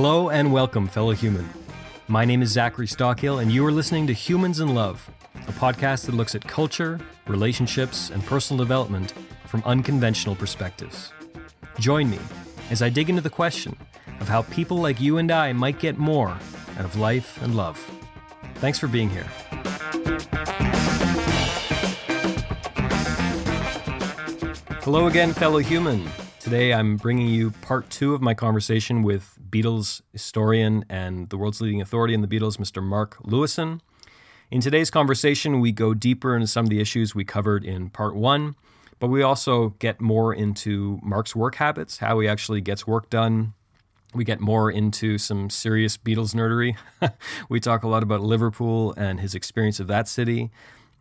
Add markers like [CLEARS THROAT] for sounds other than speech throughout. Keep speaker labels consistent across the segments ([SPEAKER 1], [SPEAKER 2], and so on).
[SPEAKER 1] Hello and welcome, fellow human. My name is Zachary Stockill, and you are listening to Humans in Love, a podcast that looks at culture, relationships, and personal development from unconventional perspectives. Join me as I dig into the question of how people like you and I might get more out of life and love. Thanks for being here. Hello again, fellow human. Today I'm bringing you part two of my conversation with Beatles historian and the world's leading authority on the Beatles, Mr. Mark Lewisohn. In today's conversation, we go deeper into some of the issues we covered in part one, but we also get more into Mark's work habits, how he actually gets work done. We get more into some serious Beatles nerdery. [LAUGHS] we talk a lot about Liverpool and his experience of that city,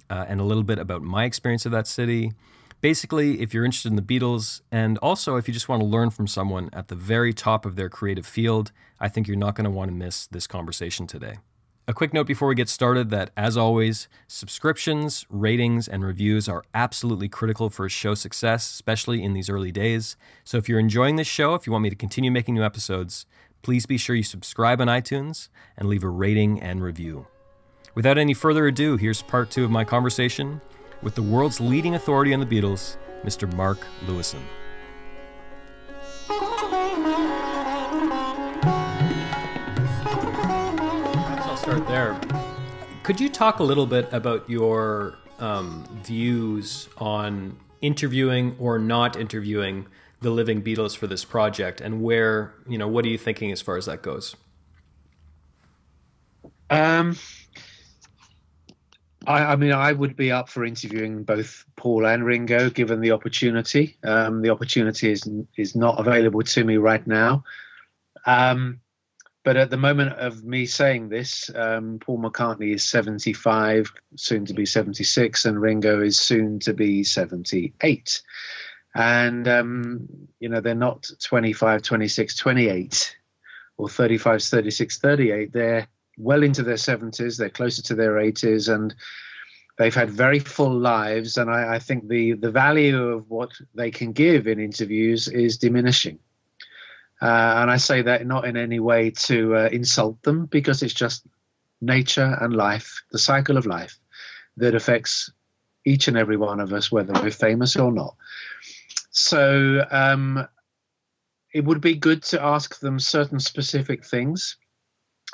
[SPEAKER 1] uh, and a little bit about my experience of that city basically, if you're interested in the Beatles, and also if you just want to learn from someone at the very top of their creative field, I think you're not going to want to miss this conversation today. A quick note before we get started that, as always, subscriptions, ratings, and reviews are absolutely critical for a show success, especially in these early days. So if you're enjoying this show, if you want me to continue making new episodes, please be sure you subscribe on iTunes and leave a rating and review. Without any further ado, here's part two of my conversation with the world's leading authority on the Beatles, Mr. Mark Lewisohn. I'll start there. Could you talk a little bit about your um, views on interviewing or not interviewing the living Beatles for this project, and where you know what are you thinking as far as that goes?
[SPEAKER 2] Um, I, I, mean, I would be up for interviewing both Paul and Ringo, given the opportunity. Um, the opportunity is is not available to me right now. Um, but at the moment of me saying this, um, Paul McCartney is 75, soon to be 76, and Ringo is soon to be 78. And, um, you know, they're not 25, 26, 28, or 35, 36, 38. They're well into their 70s. They're closer to their 80s, and they've had very full lives. And I, I think the the value of what they can give in interviews is diminishing. Uh, and I say that not in any way to uh, insult them, because it's just nature and life, the cycle of life, that affects each and every one of us, whether we're famous or not. So um, it would be good to ask them certain specific things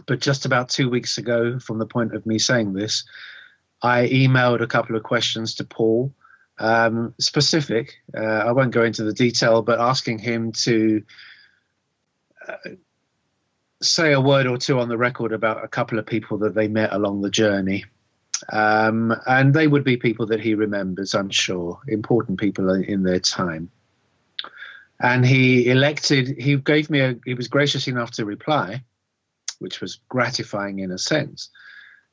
[SPEAKER 2] but just about two weeks ago, from the point of me saying this, I emailed a couple of questions to Paul, um, specific. Uh, I won't go into the detail, but asking him to uh, say a word or two on the record about a couple of people that they met along the journey. Um, and they would be people that he remembers, I'm sure, important people in their time. And he elected, he gave me a, he was gracious enough to reply which was gratifying in a sense.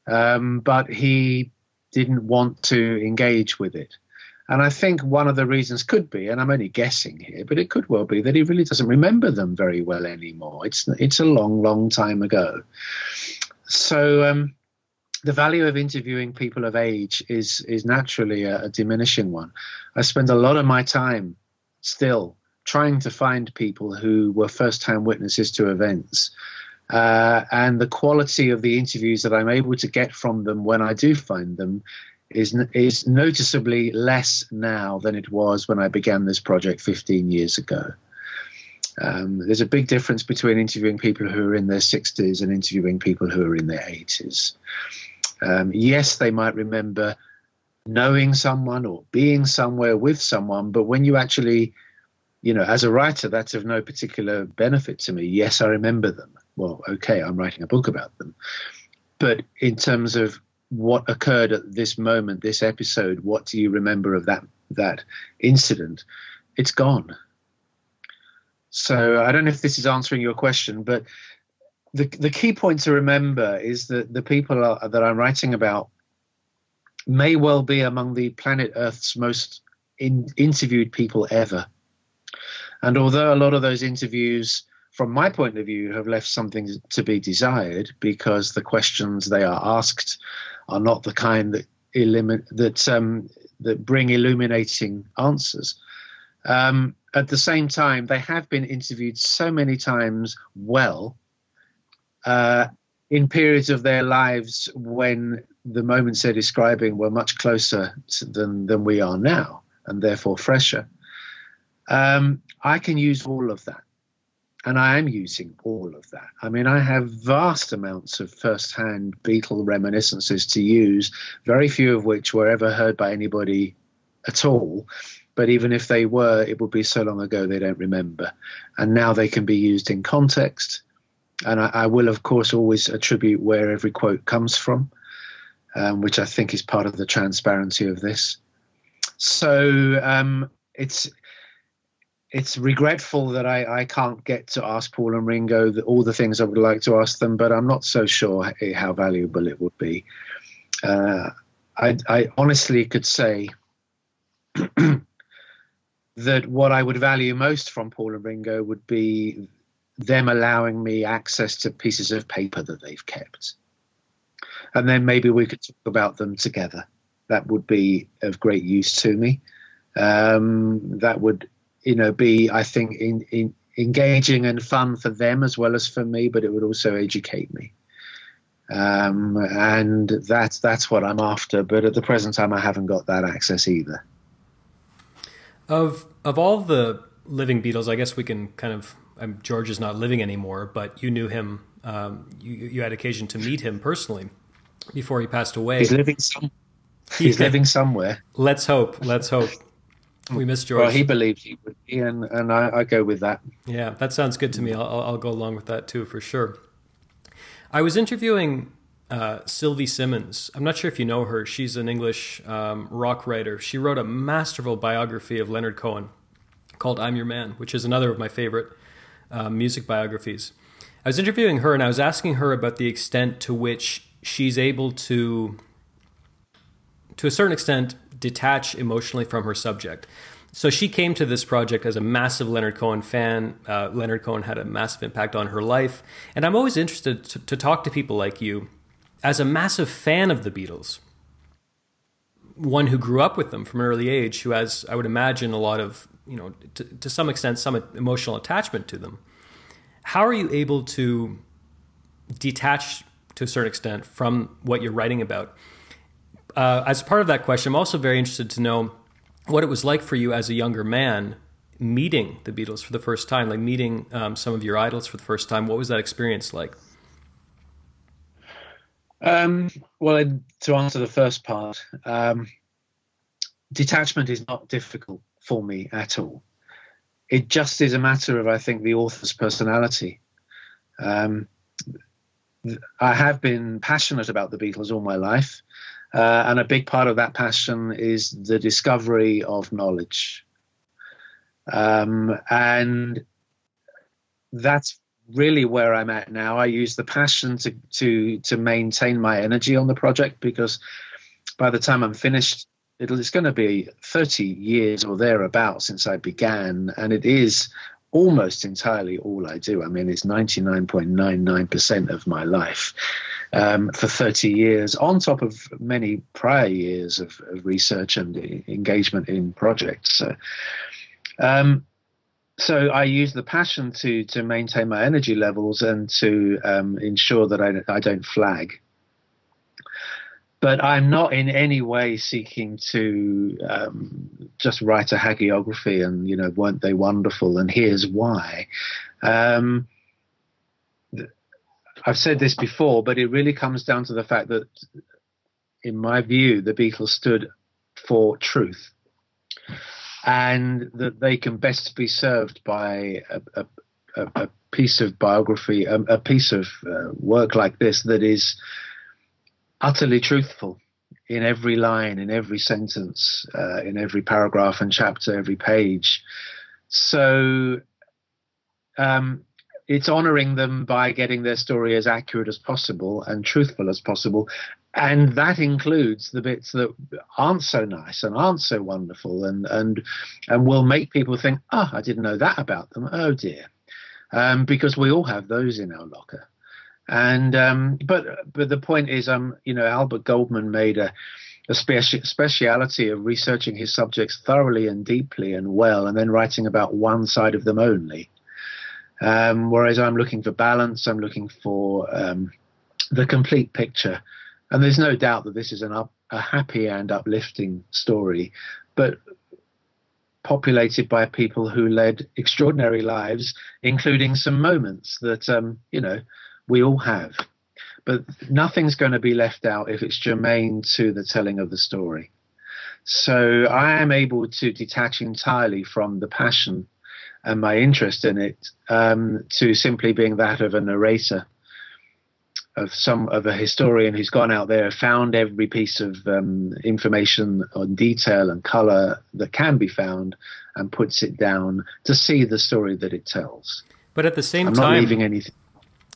[SPEAKER 2] Um, but he didn't want to engage with it. And I think one of the reasons could be, and I'm only guessing here, but it could well be that he really doesn't remember them very well anymore. It's it's a long, long time ago. So um, the value of interviewing people of age is is naturally a, a diminishing one. I spend a lot of my time still trying to find people who were first-hand witnesses to events uh, and the quality of the interviews that I'm able to get from them when I do find them is is noticeably less now than it was when I began this project 15 years ago. Um, there's a big difference between interviewing people who are in their 60s and interviewing people who are in their 80s. Um, yes, they might remember knowing someone or being somewhere with someone, but when you actually, you know, as a writer, that's of no particular benefit to me. Yes, I remember them well, okay, I'm writing a book about them. But in terms of what occurred at this moment, this episode, what do you remember of that that incident? It's gone. So I don't know if this is answering your question, but the the key point to remember is that the people are, that I'm writing about may well be among the planet Earth's most in, interviewed people ever. And although a lot of those interviews from my point of view, have left something to be desired because the questions they are asked are not the kind that elimin- that um, that bring illuminating answers. Um, at the same time, they have been interviewed so many times well uh, in periods of their lives when the moments they're describing were much closer than than we are now, and therefore fresher. Um, I can use all of that and I am using all of that. I mean, I have vast amounts of first-hand Beatle reminiscences to use, very few of which were ever heard by anybody at all. But even if they were, it would be so long ago they don't remember. And now they can be used in context. And I, I will, of course, always attribute where every quote comes from, um, which I think is part of the transparency of this. So um, it's it's regretful that I, I can't get to ask Paul and Ringo the, all the things I would like to ask them, but I'm not so sure how valuable it would be. Uh, I, I, honestly could say [CLEARS THROAT] that what I would value most from Paul and Ringo would be them allowing me access to pieces of paper that they've kept. And then maybe we could talk about them together. That would be of great use to me. Um, that would you know be I think in, in engaging and fun for them as well as for me, but it would also educate me. Um, and that's that's what I'm after. But at the present time, I haven't got that access either.
[SPEAKER 1] Of of all the living Beatles, I guess we can kind of. Um, George is not living anymore, but you knew him. Um, you you had occasion to meet him personally before he passed away.
[SPEAKER 2] He's living some. [LAUGHS] He's living somewhere.
[SPEAKER 1] Let's hope. Let's hope. We miss George.
[SPEAKER 2] Well, he believes he would be, and, and I, I go with that.
[SPEAKER 1] Yeah, that sounds good to me. I'll, I'll go along with that too, for sure. I was interviewing uh, Sylvie Simmons. I'm not sure if you know her. She's an English um, rock writer. She wrote a masterful biography of Leonard Cohen called I'm Your Man, which is another of my favorite uh, music biographies. I was interviewing her and I was asking her about the extent to which she's able to, to a certain extent, detach emotionally from her subject. So she came to this project as a massive Leonard Cohen fan. Uh, Leonard Cohen had a massive impact on her life. And I'm always interested to, to talk to people like you as a massive fan of the Beatles, one who grew up with them from an early age, who has, I would imagine, a lot of, you know, to, to some extent, some emotional attachment to them. How are you able to detach to a certain extent from what you're writing about? Uh, as part of that question, I'm also very interested to know what it was like for you as a younger man meeting the Beatles for the first time, like meeting um, some of your idols for the first time. What was that experience like?
[SPEAKER 2] Um, well, to answer the first part, um, detachment is not difficult for me at all. It just is a matter of, I think, the author's personality. Um, I have been passionate about the Beatles all my life. Uh, and a big part of that passion is the discovery of knowledge. Um, and that's really where I'm at now. I use the passion to, to, to maintain my energy on the project because by the time I'm finished, it's going to be 30 years or thereabout since I began. And it is almost entirely all I do. I mean, it's 99.99% of my life um, for 30 years, on top of many prior years of, of research and engagement in projects. So, um, so I use the passion to to maintain my energy levels and to um, ensure that I, I don't flag. But I'm not in any way seeking to um, just write a hagiography and you know weren't they wonderful and here's why. Um, I've said this before, but it really comes down to the fact that, in my view, the Beatles stood for truth, and that they can best be served by a, a, a piece of biography, a, a piece of uh, work like this that is utterly truthful in every line, in every sentence, uh, in every paragraph and chapter, every page. So. Um, it's honoring them by getting their story as accurate as possible and truthful as possible. And that includes the bits that aren't so nice and aren't so wonderful and, and, and will make people think, oh, I didn't know that about them. Oh dear. Um, because we all have those in our locker. And, um, but, but the point is, um, you know, Albert Goldman made a, a speci- speciality of researching his subjects thoroughly and deeply and well, and then writing about one side of them only Um, whereas I'm looking for balance, I'm looking for um, the complete picture. And there's no doubt that this is an up, a happy and uplifting story, but populated by people who led extraordinary lives, including some moments that um, you know we all have. But nothing's going to be left out if it's germane to the telling of the story. So I am able to detach entirely from the passion and my interest in it um, to simply being that of a narrator of some of a historian who's gone out there, found every piece of um, information on detail and color that can be found, and puts it down to see the story that it tells.
[SPEAKER 1] But at the same
[SPEAKER 2] I'm
[SPEAKER 1] time,
[SPEAKER 2] not leaving anything.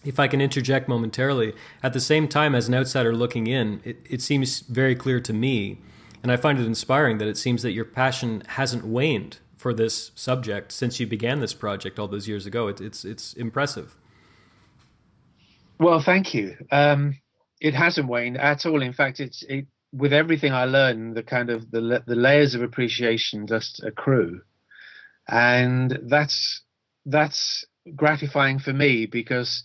[SPEAKER 1] If I can interject momentarily, at the same time, as an outsider looking in, it, it seems very clear to me, and I find it inspiring that it seems that your passion hasn't waned for this subject since you began this project all those years ago. It, it's it's impressive.
[SPEAKER 2] Well, thank you. Um, it hasn't waned at all. In fact, it's it, with everything I learn, the kind of the the layers of appreciation just accrue, and that's that's gratifying for me because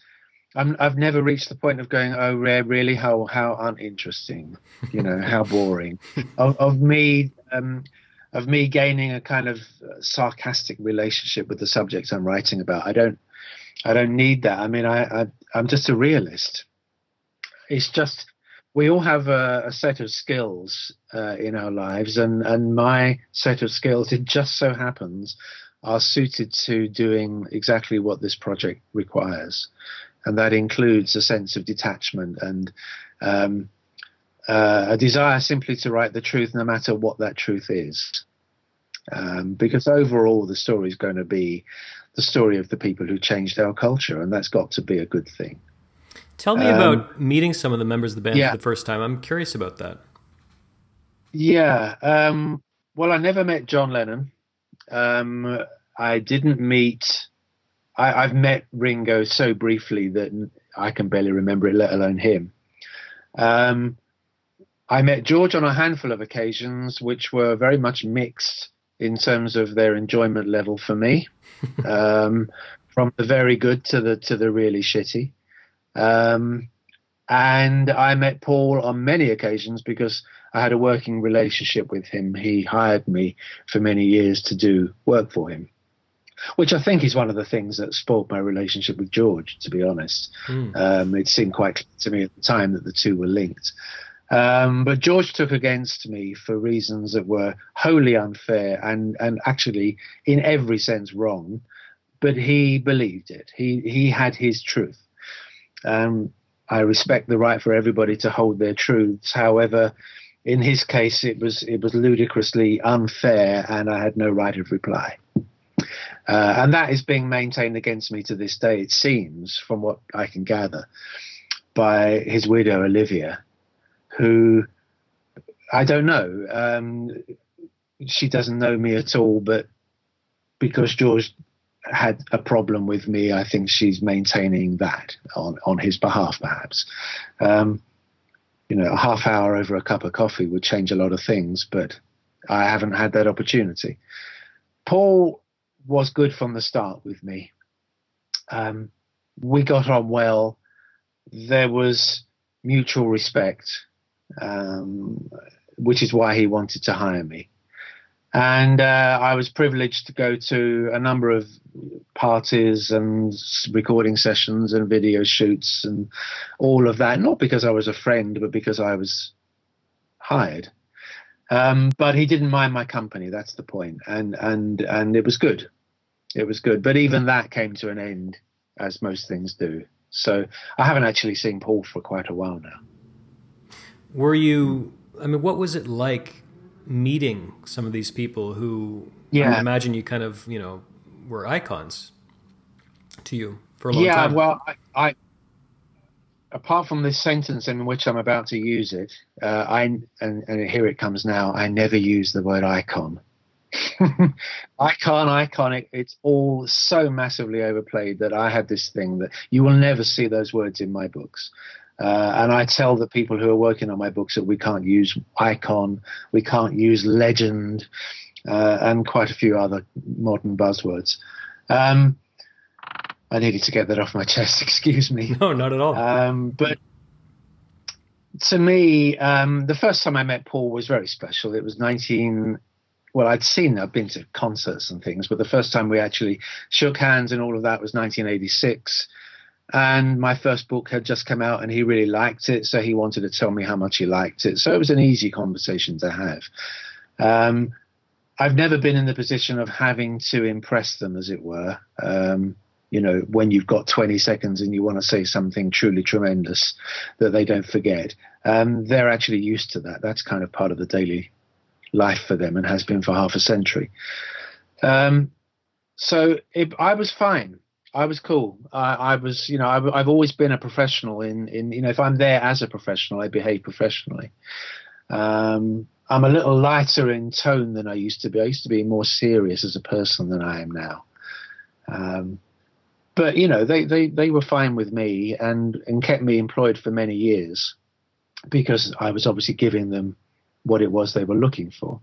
[SPEAKER 2] I'm, I've never reached the point of going, oh, rare, really? How how uninteresting, you know, how boring. [LAUGHS] of, of me, um, of me gaining a kind of sarcastic relationship with the subject I'm writing about. I don't I don't need that. I mean, I, I I'm just a realist. It's just we all have a, a set of skills uh, in our lives, and and my set of skills it just so happens are suited to doing exactly what this project requires, and that includes a sense of detachment and. Um, uh, a desire simply to write the truth, no matter what that truth is. Um, because overall, the story is going to be the story of the people who changed our culture, and that's got to be a good thing.
[SPEAKER 1] Tell me um, about meeting some of the members of the band yeah. for the first time. I'm curious about that.
[SPEAKER 2] Yeah. Um, well, I never met John Lennon. Um, I didn't meet. I, have met Ringo so briefly that I can barely remember it, let alone him. Um, I met George on a handful of occasions, which were very much mixed in terms of their enjoyment level for me, [LAUGHS] um, from the very good to the to the really shitty. Um, and I met Paul on many occasions because I had a working relationship with him. He hired me for many years to do work for him, which I think is one of the things that spoiled my relationship with George. To be honest, mm. um, it seemed quite clear to me at the time that the two were linked. Um, but George took against me for reasons that were wholly unfair and, and actually, in every sense, wrong. But he believed it. He he had his truth. Um, I respect the right for everybody to hold their truths. However, in his case, it was it was ludicrously unfair, and I had no right of reply. Uh, and that is being maintained against me to this day. It seems, from what I can gather, by his widow Olivia who I don't know. Um, she doesn't know me at all, but because George had a problem with me, I think she's maintaining that on, on his behalf, perhaps. Um, you know, a half hour over a cup of coffee would change a lot of things, but I haven't had that opportunity. Paul was good from the start with me. Um, we got on well. There was mutual respect um, which is why he wanted to hire me. And uh, I was privileged to go to a number of parties and recording sessions and video shoots and all of that, not because I was a friend, but because I was hired. Um, but he didn't mind my company. That's the point, and and and it was good. It was good. But even that came to an end, as most things do. So I haven't actually seen Paul for quite a while now.
[SPEAKER 1] Were you? I mean, what was it like meeting some of these people who? Yeah. I imagine you kind of you know were icons to you for a long
[SPEAKER 2] yeah,
[SPEAKER 1] time.
[SPEAKER 2] Yeah, well, I, I, apart from this sentence in which I'm about to use it, uh, I and, and here it comes now. I never use the word icon. [LAUGHS] icon, iconic. It's all so massively overplayed that I have this thing that you will never see those words in my books. Uh, and I tell the people who are working on my books that we can't use icon, we can't use legend, uh, and quite a few other modern buzzwords. Um, I needed to get that off my chest. [LAUGHS] Excuse me.
[SPEAKER 1] No, not at all.
[SPEAKER 2] Um, but to me, um, the first time I met Paul was very special. It was 19. Well, I'd seen, I'd been to concerts and things, but the first time we actually shook hands and all of that was 1986. And my first book had just come out and he really liked it. So he wanted to tell me how much he liked it. So it was an easy conversation to have. Um, I've never been in the position of having to impress them, as it were. Um, you know, when you've got 20 seconds and you want to say something truly tremendous that they don't forget. Um, they're actually used to that. That's kind of part of the daily life for them and has been for half a century. Um, so it, I was fine. I was cool. I, I was, you know, I, have always been a professional. In, in, you know, if I'm there as a professional, I behave professionally. Um, I'm a little lighter in tone than I used to be. I used to be more serious as a person than I am now. Um, but you know, they, they, they were fine with me and, and kept me employed for many years because I was obviously giving them what it was they were looking for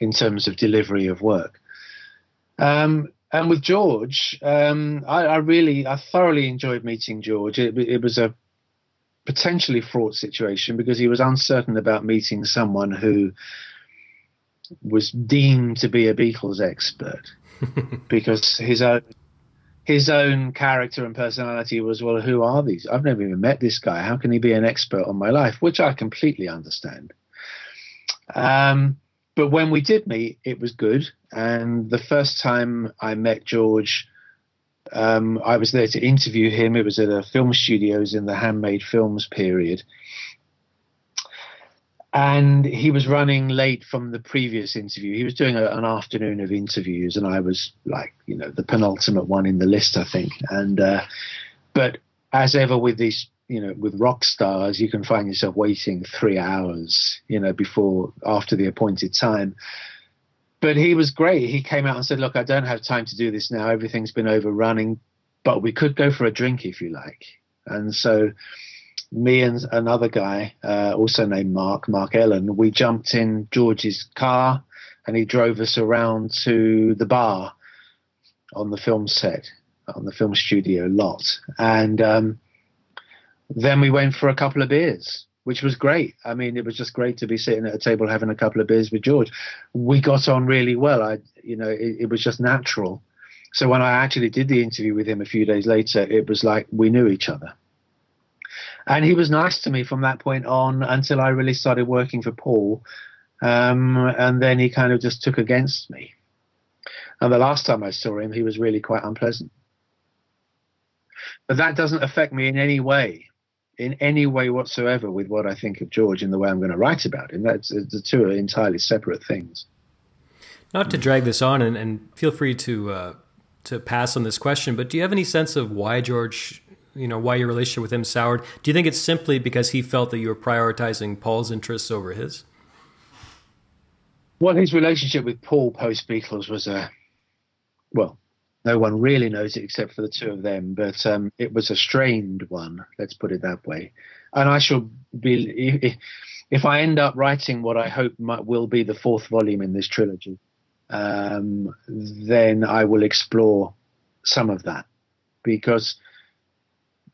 [SPEAKER 2] in terms of delivery of work. Um, and with George, um, I, I, really, I thoroughly enjoyed meeting George. It, it, was a potentially fraught situation because he was uncertain about meeting someone who was deemed to be a Beatles expert [LAUGHS] because his own his own character and personality was, well, who are these? I've never even met this guy. How can he be an expert on my life? Which I completely understand. Um, but when we did meet, it was good. And the first time I met George, um, I was there to interview him. It was at a film studios in the handmade films period and he was running late from the previous interview. He was doing a, an afternoon of interviews, and I was like, you know, the penultimate one in the list, I think. And uh, but as ever with these, you know, with rock stars, you can find yourself waiting three hours, you know, before after the appointed time. But he was great. He came out and said, "Look, I don't have time to do this now. Everything's been overrunning, but we could go for a drink if you like." And so me and another guy, uh, also named Mark, Mark Ellen, we jumped in George's car and he drove us around to the bar on the film set, on the film studio lot. And um, then we went for a couple of beers, which was great. I mean, it was just great to be sitting at a table having a couple of beers with George. We got on really well. I, you know, it, it was just natural. So when I actually did the interview with him a few days later, it was like we knew each other and he was nice to me from that point on until I really started working for Paul. Um, and then he kind of just took against me. And the last time I saw him, he was really quite unpleasant. But that doesn't affect me in any way, in any way whatsoever, with what I think of George and the way I'm going to write about him. That's the two are entirely separate things.
[SPEAKER 1] Not to drag this on, and, and feel free to uh, to pass on this question, but do you have any sense of why George you know why your relationship with him soured. Do you think it's simply because he felt that you were prioritizing Paul's interests over his?
[SPEAKER 2] Well, his relationship with Paul post Beatles was a well, no one really knows it except for the two of them, but um, it was a strained one. Let's put it that way. And I shall be if, I end up writing what I hope might, will be the fourth volume in this trilogy, um, then I will explore some of that because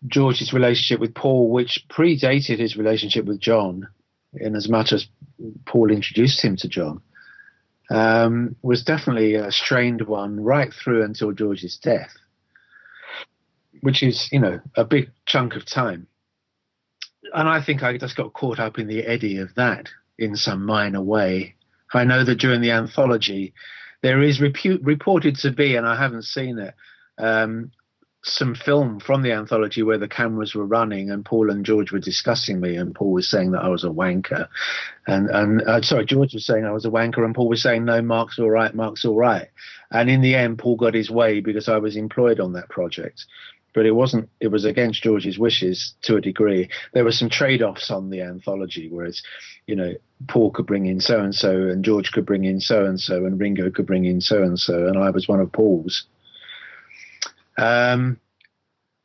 [SPEAKER 2] George's relationship with Paul, which predated his relationship with John, in as much as Paul introduced him to John, um, was definitely a strained one right through until George's death, which is, you know, a big chunk of time. And I think I just got caught up in the eddy of that in some minor way. I know that during the anthology, there is repu- reported to be, and I haven't seen it, um, some film from the anthology where the cameras were running and Paul and George were discussing me and Paul was saying that I was a wanker. And and uh, sorry George was saying I was a wanker and Paul was saying no Mark's all right Mark's all right. And in the end Paul got his way because I was employed on that project. But it wasn't it was against George's wishes to a degree. There were some trade-offs on the anthology whereas you know Paul could bring in so and so and George could bring in so and so and Ringo could bring in so and so and I was one of Paul's um,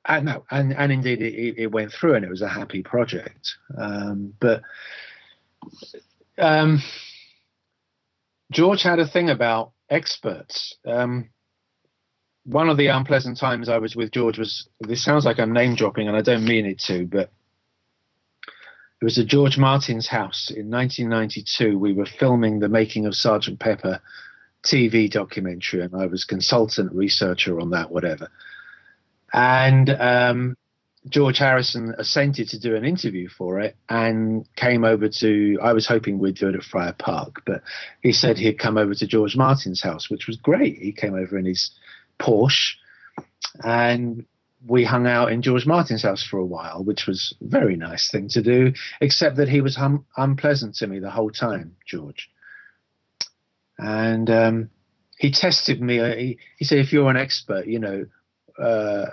[SPEAKER 2] and no, and, and indeed it, it, went through, and it was a happy project. Um, but um, George had a thing about experts. Um, one of the unpleasant times I was with George was this sounds like I'm name dropping, and I don't mean it to, but it was at George Martin's house in 1992. We were filming the making of Sergeant Pepper TV documentary, and I was consultant researcher on that, whatever. And um, George Harrison assented to do an interview for it and came over to. I was hoping we'd do it at Friar Park, but he said he'd come over to George Martin's house, which was great. He came over in his Porsche and we hung out in George Martin's house for a while, which was a very nice thing to do, except that he was hum- unpleasant to me the whole time, George. And um, he tested me. Uh, he, he said, if you're an expert, you know, uh,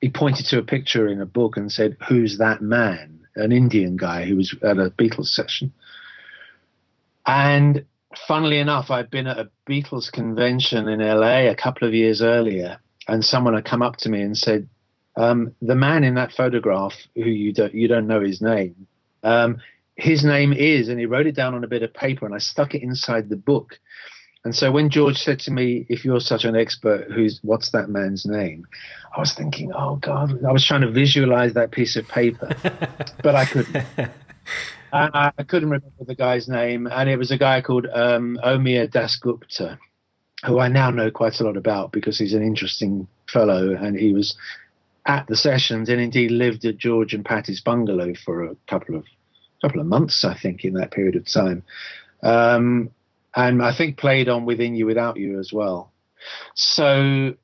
[SPEAKER 2] he pointed to a picture in a book and said, Who's that man? An Indian guy who was at a Beatles session. And funnily enough, I'd been at a Beatles convention in LA a couple of years earlier, and someone had come up to me and said, um, "The man in that photograph, who you don't you don't know his name, um, his name is," and he wrote it down on a bit of paper, and I stuck it inside the book. And so when George said to me, "If you're such an expert, who's what's that man's name?" I was thinking, "Oh God!" I was trying to visualize that piece of paper, [LAUGHS] but I couldn't. I, I couldn't remember the guy's name, and it was a guy called um, Omiya Dasgupta, who I now know quite a lot about because he's an interesting fellow, and he was at the sessions and indeed lived at George and Pattie's bungalow for a couple of couple of months, I think, in that period of time. Um, and I think played on Within You Without You as well. So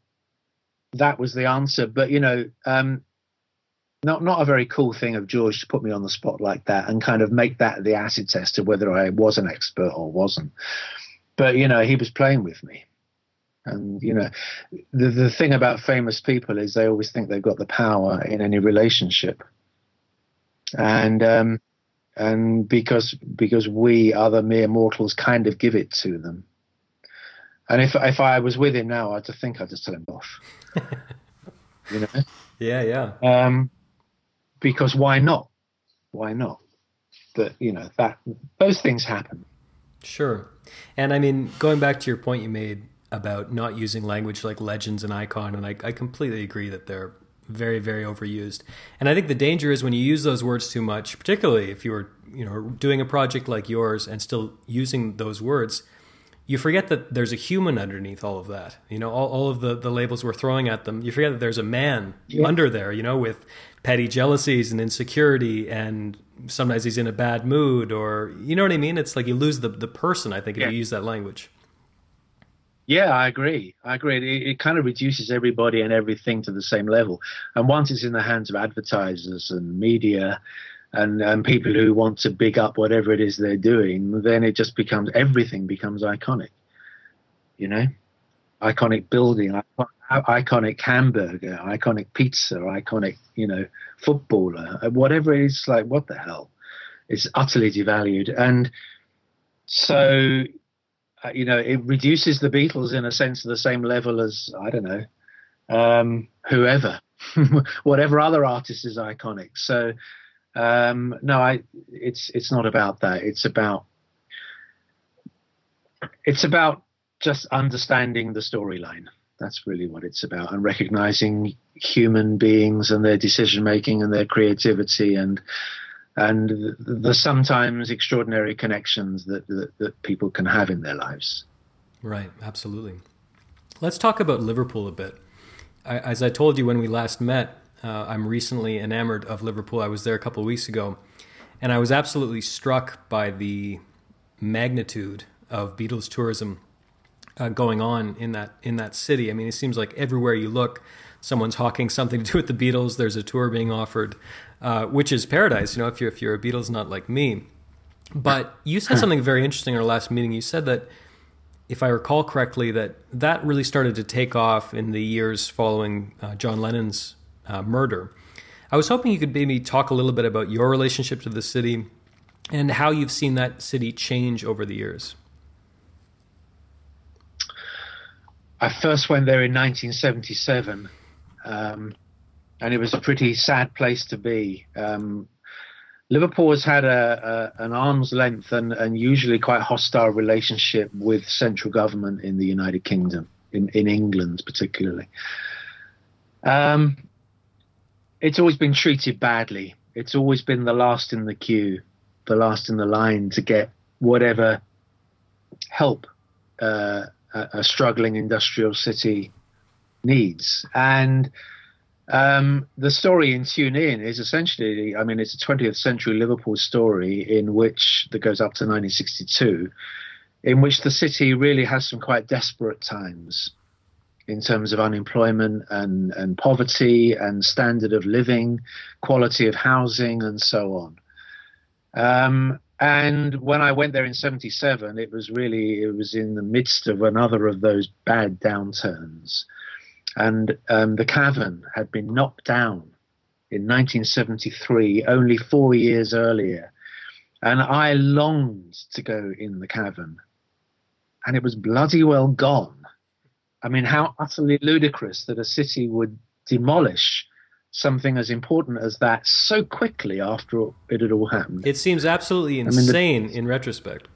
[SPEAKER 2] that was the answer. But you know, um, not not a very cool thing of George to put me on the spot like that and kind of make that the acid test of whether I was an expert or wasn't. But you know, he was playing with me. And you know, the the thing about famous people is they always think they've got the power in any relationship. And um, and because because we other mere mortals kind of give it to them. And if if I was with him now, I'd just think I'd just tell him off. [LAUGHS] you know.
[SPEAKER 1] Yeah, yeah.
[SPEAKER 2] Um, because why not? Why not? That you know that those things happen.
[SPEAKER 1] Sure, and I mean going back to your point you made about not using language like legends and icon, and I, I completely agree that they're very very overused and i think the danger is when you use those words too much particularly if you're you know doing a project like yours and still using those words you forget that there's a human underneath all of that you know all, all of the, the labels we're throwing at them you forget that there's a man yeah. under there you know with petty jealousies and insecurity and sometimes he's in a bad mood or you know what i mean it's like you lose the, the person i think if yeah. you use that language
[SPEAKER 2] yeah, I agree. I agree. It, it, kind of reduces everybody and everything to the same level. And once it's in the hands of advertisers and media and, and people who want to big up whatever it is they're doing, then it just becomes everything becomes iconic. You know, iconic building, iconic hamburger, iconic pizza, iconic, you know, footballer, uh, whatever it is. Like, what the hell? It's utterly devalued. And so you know, it reduces the Beatles in a sense to the same level as I don't know, um, whoever, [LAUGHS] whatever other artist is iconic. So um, no, I it's it's not about that. It's about it's about just understanding the storyline. That's really what it's about, and recognizing human beings and their decision making and their creativity and and the sometimes extraordinary connections that, that, that people can have in their lives.
[SPEAKER 1] Right, absolutely. Let's talk about Liverpool a bit. I, as I told you when we last met, uh, I'm recently enamored of Liverpool. I was there a couple of weeks ago, and I was absolutely struck by the magnitude of Beatles tourism uh, going on in that in that city. I mean, it seems like everywhere you look, someone's hawking something [LAUGHS] to do with the Beatles. There's a tour being offered uh, which is paradise. You know, if you're if you're a Beatles nut like me. But you said [CLEARS THROAT] something very interesting in our last meeting. You said that, if I recall correctly, that that really started to take off in the years following uh, John Lennon's uh, murder. I was hoping you could maybe talk a little bit about your relationship to the city and how you've seen that city change over the years.
[SPEAKER 2] I first went there in 1977. Um, and it was a pretty sad place to be. Um, Liverpool has had a, a, an arm's length and, and usually quite hostile relationship with central government in the United Kingdom. in, in England, particularly. Um, it's always been treated badly. It's always been the last in the queue, the last in the line to get whatever help uh, a, a, struggling industrial city needs. And um, the story in Tune In is essentially, I mean, it's a 20th century Liverpool story in which that goes up to 1962, in which the city really has some quite desperate times in terms of unemployment and, and poverty and standard of living, quality of housing, and so on. Um, and when I went there in 77, it was really, it was in the midst of another of those bad downturns. And um, the cavern had been knocked down in 1973, only four years earlier. And I longed to go in the cavern. And it was bloody well gone. I mean, how utterly ludicrous that a city would demolish something as important as that so quickly after it had all happened.
[SPEAKER 1] It seems absolutely insane I mean, the, in retrospect.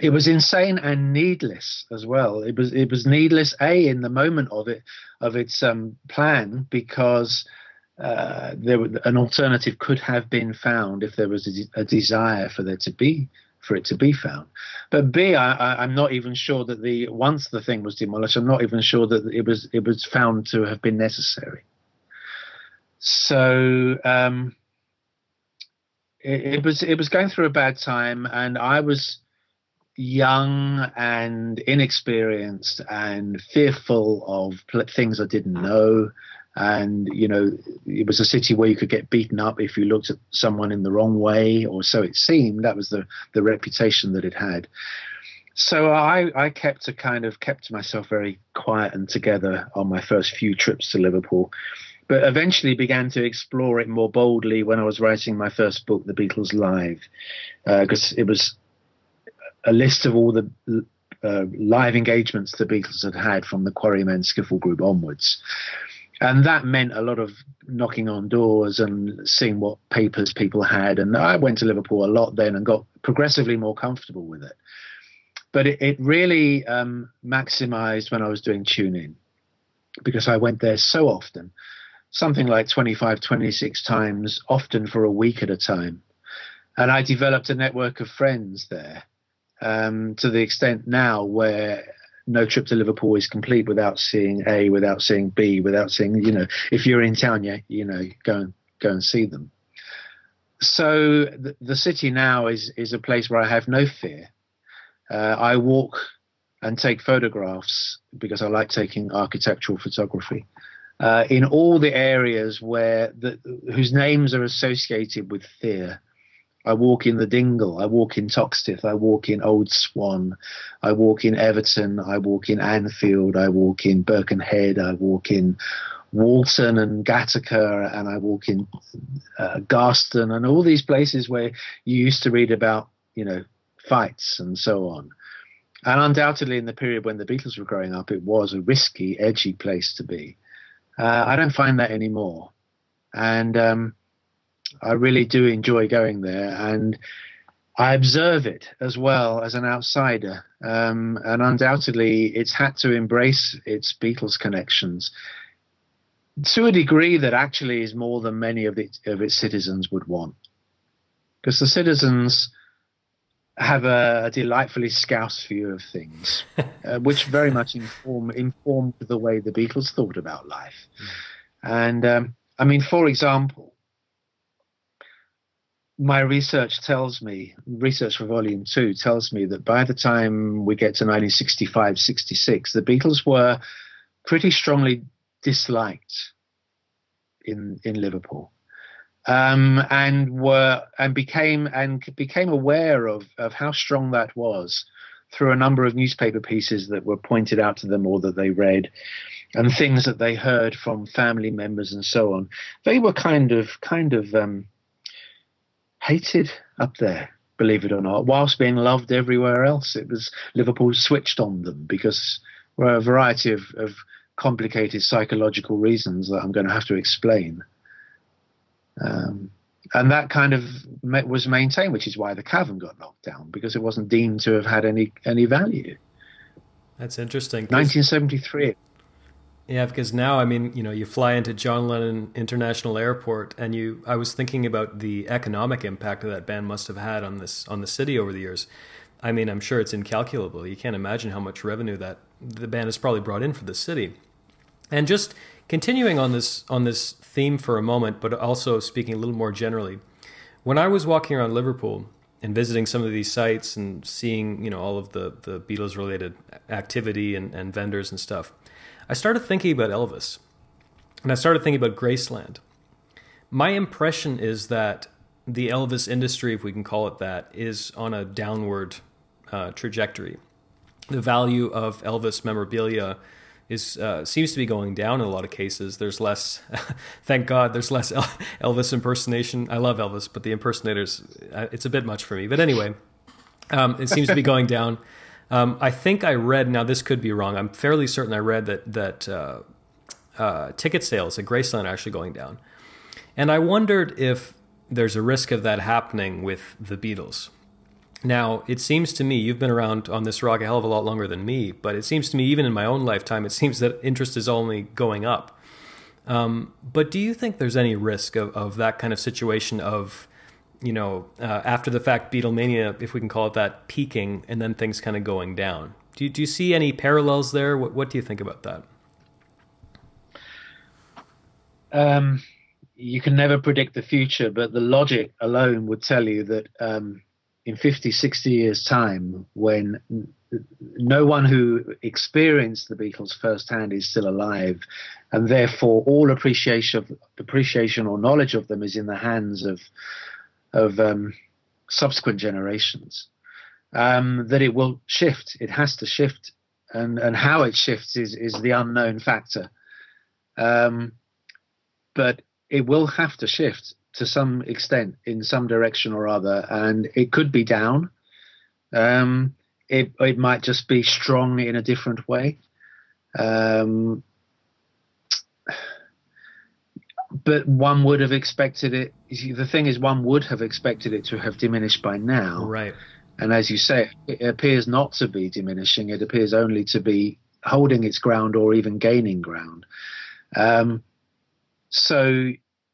[SPEAKER 2] It was insane and needless as well. It was it was needless a in the moment of it of its um, plan because uh, there an alternative could have been found if there was a, a desire for there to be for it to be found. But B, I, I'm not even sure that the once the thing was demolished, I'm not even sure that it was it was found to have been necessary. So um, it, it, was it was going through a bad time, and I was young and inexperienced and fearful of things I didn't know. And you know, it was a city where you could get beaten up if you looked at someone in the wrong way, or so it seemed. That was the the reputation that it had. So I, I kept a kind of kept myself very quiet and together on my first few trips to Liverpool but eventually began to explore it more boldly when I was writing my first book, The Beatles Live, because uh, it was a list of all the uh, live engagements the Beatles had had from the Quarrymen Skiffle Group onwards. And that meant a lot of knocking on doors and seeing what papers people had. And I went to Liverpool a lot then and got progressively more comfortable with it. But it, it really um, maximized when I was doing tune in because I went there so often something like 25, 26 times, often for a week at a time. And I developed a network of friends there um, to the extent now where no trip to Liverpool is complete without seeing A, without seeing B, without seeing, you know, if you're in town, yeah, you know, go and go and see them. So the, the city now is is a place where I have no fear. Uh, I walk and take photographs because I like taking architectural photography uh, in all the areas where the, whose names are associated with fear. I walk in the Dingle, I walk in Toxteth, I walk in Old Swan, I walk in Everton, I walk in Anfield, I walk in Birkenhead, I walk in Walton and Gateacre, and I walk in uh, Garston, and all these places where you used to read about, you know, fights and so on. And undoubtedly, in the period when the Beatles were growing up, it was a risky, edgy place to be. Uh, I don't find that anymore, and um, I really do enjoy going there, and I observe it as well as an outsider, um, and undoubtedly, it's had to embrace its Beatles connections to a degree that actually is more than many of its, of its citizens would want, because the citizens have a, a, delightfully scouse view of things, [LAUGHS] uh, which very much inform, informed the way the Beatles thought about life. Mm. And um, I mean, for example, my research tells me, research for volume two tells me that by the time we get to 1965 66, the Beatles were pretty strongly disliked in, in Liverpool. Um, and were and became and became aware of of how strong that was through a number of newspaper pieces that were pointed out to them or that they read and things that they heard from family members and so on. They were kind of kind of um, hated up there believe it or not whilst being loved everywhere else it was liverpool switched on them because for a variety of, of complicated psychological reasons that i'm going to have to explain um, and that kind of was maintained, which is why the cavern got knocked down because it wasn't deemed to have had any any value.
[SPEAKER 1] That's interesting.
[SPEAKER 2] 1973.
[SPEAKER 1] Yeah, because now I mean, you know, you fly into John Lennon International Airport, and you. I was thinking about the economic impact that band must have had on this on the city over the years. I mean, I'm sure it's incalculable. You can't imagine how much revenue that the band has probably brought in for the city. And just continuing on this on this theme for a moment, but also speaking a little more generally, when I was walking around Liverpool and visiting some of these sites and seeing, you know, all of the the Beatles related activity and, and vendors and stuff I started thinking about Elvis and I started thinking about Graceland. My impression is that the Elvis industry, if we can call it that, is on a downward uh, trajectory. The value of Elvis memorabilia is uh, seems to be going down in a lot of cases. There's less, [LAUGHS] thank God, there's less Elvis impersonation. I love Elvis, but the impersonators, uh, it's a bit much for me. But anyway, um, it seems to be going down. Um, I think I read. Now this could be wrong. I'm fairly certain I read that that uh, uh, ticket sales at Graceland are actually going down, and I wondered if there's a risk of that happening with the Beatles. Now, it seems to me, you've been around on this rock a hell of a lot longer than me, but it seems to me, even in my own lifetime, it seems that interest is only going up. Um, but do you think there's any risk of, of that kind of situation of you know, uh, after the fact Beatlemania, if we can call it that, peaking and then things kind of going down. Do you, do you see any parallels there? What, what do you think about that?
[SPEAKER 2] Um, you can never predict the future, but the logic alone would tell you that um, in 50, 60 years' time, when no one who experienced the Beatles firsthand is still alive, and therefore all appreciation, appreciation or knowledge of them is in the hands of of um, subsequent generations, um, that it will shift. It has to shift, and and how it shifts is is the unknown factor. Um, but it will have to shift to some extent in some direction or other, and it could be down. Um, it it might just be strong in a different way. Um, but one would have expected it. The thing is, one would have expected it to have diminished by now.
[SPEAKER 1] Right.
[SPEAKER 2] And as you say, it appears not to be diminishing. It appears only to be holding its ground or even gaining ground. Um, so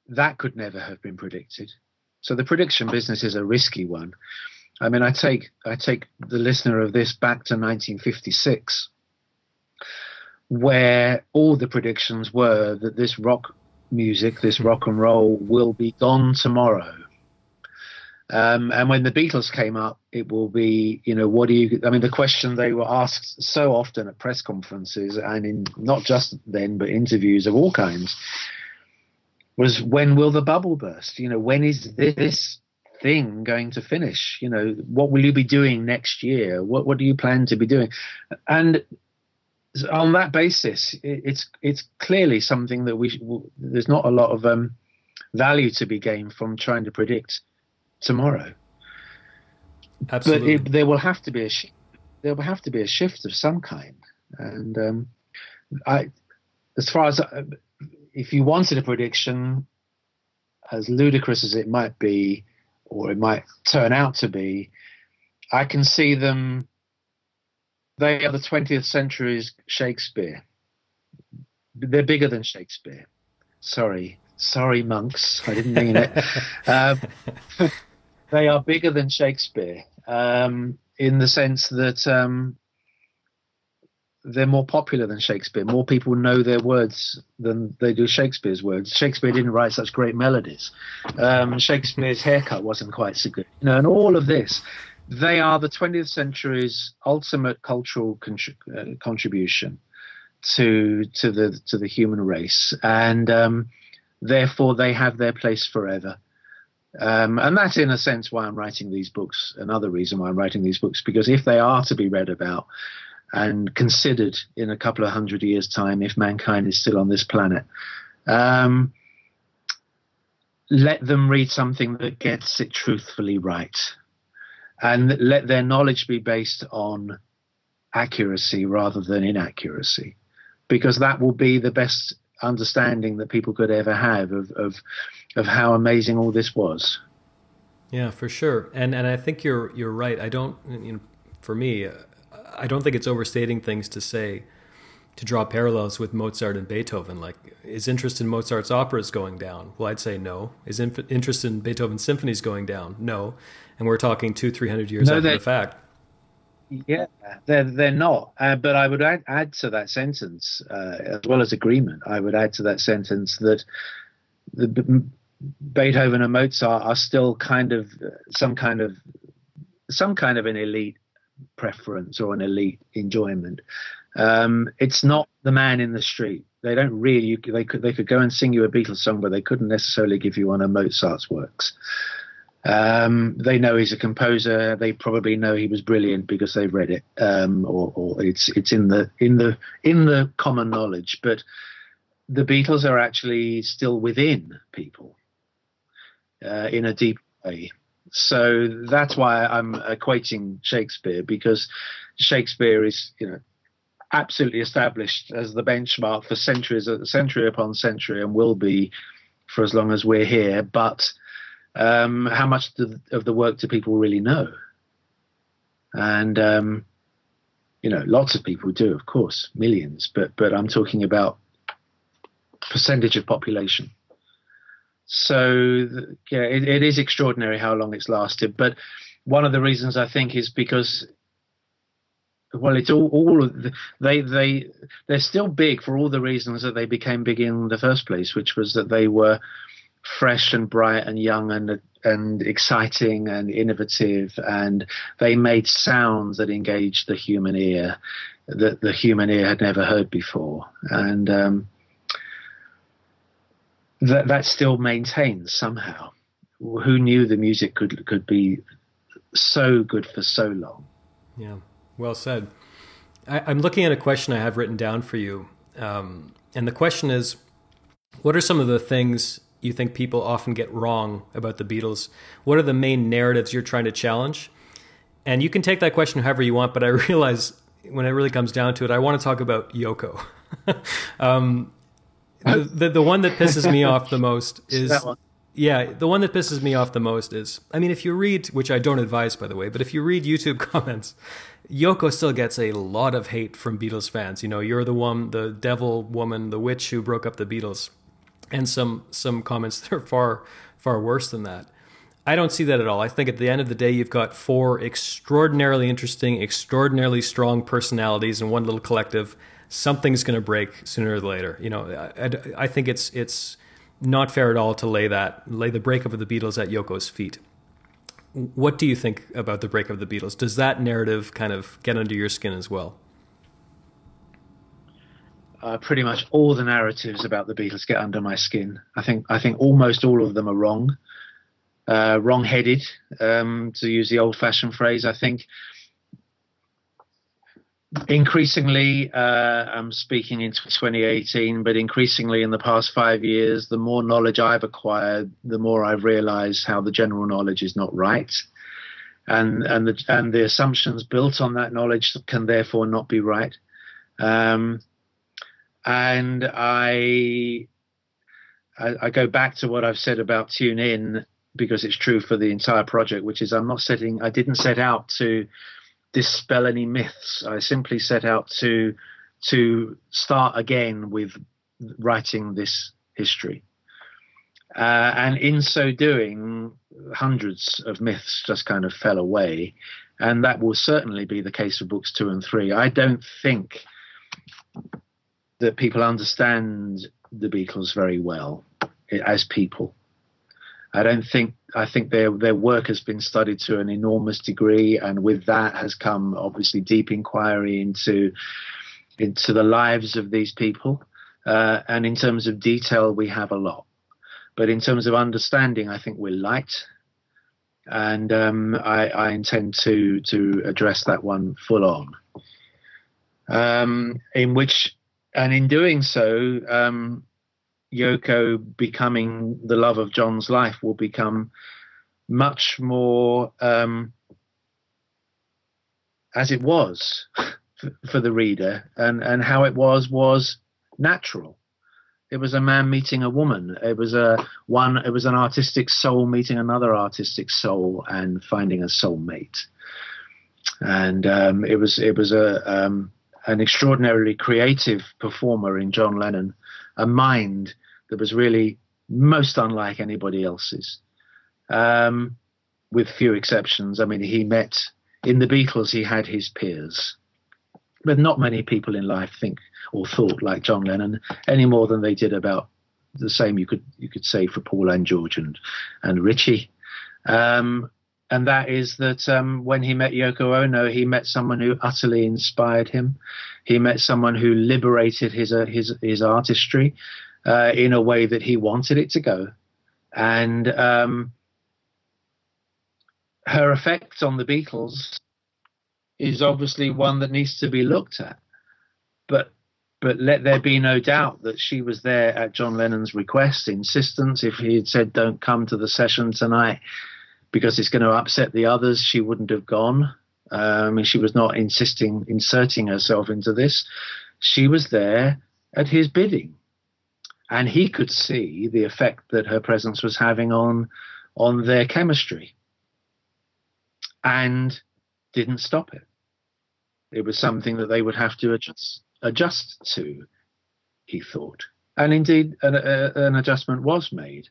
[SPEAKER 2] that could never have been predicted. So the prediction business is a risky one. I mean, I take I take the listener of this back to 1956, where all the predictions were that this rock music, this rock and roll, will be gone tomorrow. Um, and when the Beatles came up, it will be, you know, what do you? I mean, the question they were asked so often at press conferences and in not just then, but interviews of all kinds, was when will the bubble burst? You know, when is this thing going to finish? You know, what will you be doing next year? What what do you plan to be doing? And on that basis, it's it's clearly something that we there's not a lot of um, value to be gained from trying to predict tomorrow.
[SPEAKER 1] Absolutely.
[SPEAKER 2] But it, there will have to be a sh- there will have to be a shift of some kind, and um, I, as far as uh, if you wanted a prediction, as ludicrous as it might be, or it might turn out to be, I can see them they are the 20th century's Shakespeare. They're bigger than Shakespeare. Sorry, sorry, monks. I didn't mean it. [LAUGHS] um, they are bigger than Shakespeare um, in the sense that um, they're more popular than Shakespeare. More people know their words than they do Shakespeare's words. Shakespeare didn't write such great melodies. Um, Shakespeare's haircut wasn't quite so good. You know, and all of this they are the 20th century's ultimate cultural uh, contribution to to the to the human race, and um, therefore they have their place forever. Um, and that's in a sense why I'm writing these books. Another reason why I'm writing these books because if they are to be read about and considered in a couple of hundred years' time, if mankind is still on this planet, um, let them read something that gets it truthfully right and let their knowledge be based on accuracy rather than inaccuracy, because that will be the best understanding that people could ever have of of, of how amazing all this was.
[SPEAKER 1] Yeah, for sure, and and I think you're you're right. I don't, you know, for me, I don't think it's overstating things to say to draw parallels with Mozart and Beethoven. Like, is interest in Mozart's operas going down? Well, I'd say no. Is inf- interest in Beethoven's symphonies going down? No. And we're talking two, three hundred years no, after the fact.
[SPEAKER 2] Yeah, they're they're not. Uh, but I would add, add to that sentence, uh, as well as agreement. I would add to that sentence that the Beethoven and Mozart are still kind of some kind of some kind of an elite preference or an elite enjoyment. Um, it's not the man in the street. They don't really. They could they could go and sing you a Beatles song, but they couldn't necessarily give you one of Mozart's works. Um, they know he's a composer. They probably know he was brilliant because they've read it, um, or, or, it's it's in the in the in the common knowledge. But the Beatles are actually still within people uh, in a deep way. So that's why I'm equating Shakespeare because Shakespeare is, you know, absolutely established as the benchmark for centuries, century upon century, and will be for as long as we're here. But um, how much of the work do people really know? And um, you know, lots of people do, of course, millions. But but I'm talking about percentage of population. So yeah, it, it is extraordinary how long it's lasted. But one of the reasons I think is because well, it's all all of the, they they they're still big for all the reasons that they became big in the first place, which was that they were fresh and bright and young and and exciting and innovative, and they made sounds that engaged the human ear that the human ear had never heard before, and um, that that still maintains somehow. Who knew the music could could be so good for so long?
[SPEAKER 1] Yeah, well said. I, am looking at a question I have written down for you, um, and the question is, what are some of the things you think people often get wrong about the Beatles? What are the main narratives you're trying to challenge? And you can take that question however you want, but I [LAUGHS] realize when it really comes down to it, I want to talk about Yoko. [LAUGHS] um, the, the, the one that pisses me off the most [LAUGHS] is yeah, the one that pisses me off the most is I mean, if you read, which I don't advise by the way, but if you read YouTube comments, Yoko still gets a lot of hate from Beatles fans. You know, you're the one, the devil woman, the witch who broke up the Beatles, and some some comments [LAUGHS] that are far far worse than that. I don't see that at all. I think at the end of the day, you've got four extraordinarily interesting, extraordinarily strong personalities in one little collective something's going to break sooner or later. You know, I, I, think it's it's not fair at all to lay that lay the breakup of the Beatles at Yoko's feet. What do you think about the breakup of the Beatles? Does that narrative kind of get under your skin as well?
[SPEAKER 2] Uh, pretty much all the narratives about the Beatles get under my skin. I think I think almost all of them are wrong, uh, wrong-headed, um, to use the old-fashioned phrase. I think increasingly, uh, I'm speaking into 2018, but increasingly in the past five years, the more knowledge I've acquired, the more I've realized how the general knowledge is not right. And, and the and the assumptions built on that knowledge can therefore not be right. Um, and I, I, I go back to what I've said about tune in because it's true for the entire project, which is I'm not setting I didn't set out to dispel any myths. I simply set out to to start again with writing this history. Uh, and in so doing, hundreds of myths just kind of fell away. And that will certainly be the case for books two and three. I don't think that people understand the Beatles very well as people. I don't think I think their their work has been studied to an enormous degree, and with that has come obviously deep inquiry into into the lives of these people. Uh, and in terms of detail, we have a lot, but in terms of understanding, I think we're light, and um, I, I, intend to to address that one full on. Um, in which, and in doing so, um, Yoko becoming the love of John's life will become much more um, as it was [LAUGHS] for the reader, and and how it was was natural. It was a man meeting a woman. It was a one. It was an artistic soul meeting another artistic soul and finding a soulmate. and um, it was it was a um, an extraordinarily creative performer in John Lennon, a mind that was really most unlike anybody else's, um, with few exceptions. I mean, he met in the Beatles, he had his peers, but not many people in life think or thought like John Lennon any more than they did about the same you could you could say for Paul and George and and Ritchie. Um, and that is that um, when he met Yoko Ono, he met someone who utterly inspired him. He met someone who liberated his uh, his his artistry uh, in a way that he wanted it to go, and um, her effect on the Beatles is obviously one that needs to be looked at. But but let there be no doubt that she was there at John Lennon's request, insistence. If he had said, "Don't come to the session tonight," because it's going to upset the others, she wouldn't have gone. Um, and she was not insisting, inserting herself into this. She was there at his bidding, and he could see the effect that her presence was having on on their chemistry, and didn't stop it. It was something that they would have to adjust, adjust to, he thought, and indeed an, a, an adjustment was made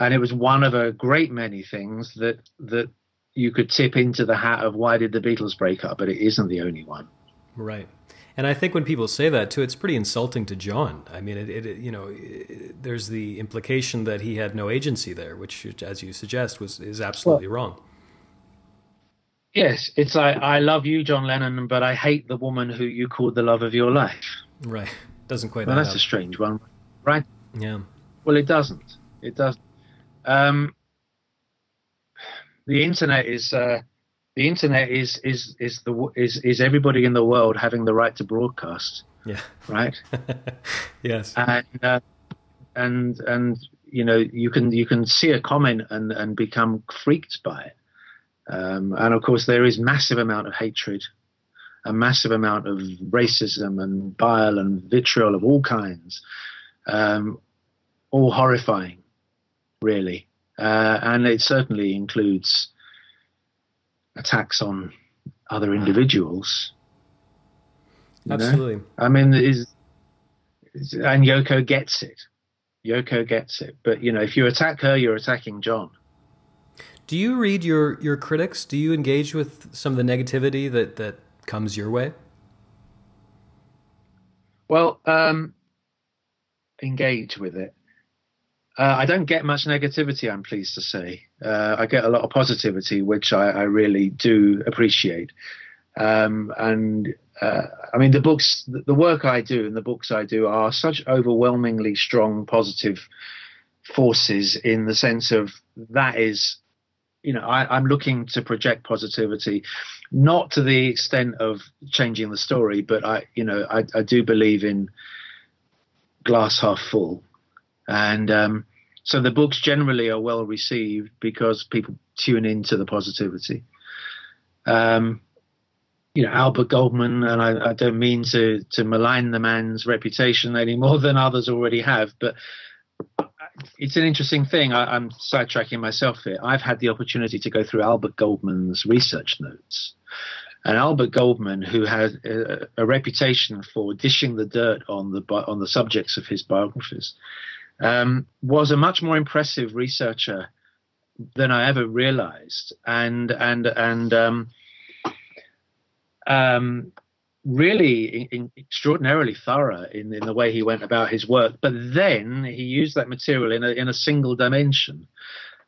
[SPEAKER 2] and it was one of a great many things that that you could tip into the hat of why did the Beatles break up, but it isn't the only one.
[SPEAKER 1] Right. And I think when people say that too, it's pretty insulting to John. I mean, it, it you know, it, there's the implication that he had no agency there, which, as you suggest, was is absolutely well, wrong.
[SPEAKER 2] Yes, it's like I love you, John Lennon, but I hate the woman who you called the love of your life.
[SPEAKER 1] Right. [LAUGHS] Doesn't quite.
[SPEAKER 2] Well, that's up. a strange one, right?
[SPEAKER 1] Yeah.
[SPEAKER 2] Well, it doesn't. It doesn't. Um, the internet is uh, the internet is is is the is is everybody in the world having the right to broadcast.
[SPEAKER 1] Yeah.
[SPEAKER 2] Right. [LAUGHS]
[SPEAKER 1] yes.
[SPEAKER 2] And uh, and and you know you can you can see a comment and and become freaked by it. Um, and of course there is massive amount of hatred, a massive amount of racism and bile and vitriol of all kinds, um, all horrifying really. Uh, and it certainly includes attacks on other individuals.
[SPEAKER 1] Absolutely.
[SPEAKER 2] Know? I mean, is and Yoko gets it. Yoko gets it. But you know, if you attack her, you're attacking John.
[SPEAKER 1] Do you read your your critics? Do you engage with some of the negativity that that comes your way?
[SPEAKER 2] Well, um, engage with it. Uh, I don't get much negativity, I'm pleased to say. Uh, I get a lot of positivity, which I, I really do appreciate. Um, and uh, I mean, the books, the work I do and the books I do are such overwhelmingly strong positive forces in the sense of that is, you know, I, I'm looking to project positivity, not to the extent of changing the story, but I, you know, I, I do believe in glass half full. And um, so the books generally are well received because people tune into the positivity. Um, you know, Albert Goldman, and I, I, don't mean to to malign the man's reputation any more than others already have, but it's an interesting thing. I, am sidetracking myself here. I've had the opportunity to go through Albert Goldman's research notes. And Albert Goldman, who had a, a reputation for dishing the dirt on the on the subjects of his biographies, um, was a much more impressive researcher than I ever realized, and and and um, um, really in, in extraordinarily thorough in, in the way he went about his work. But then he used that material in a in a single dimension,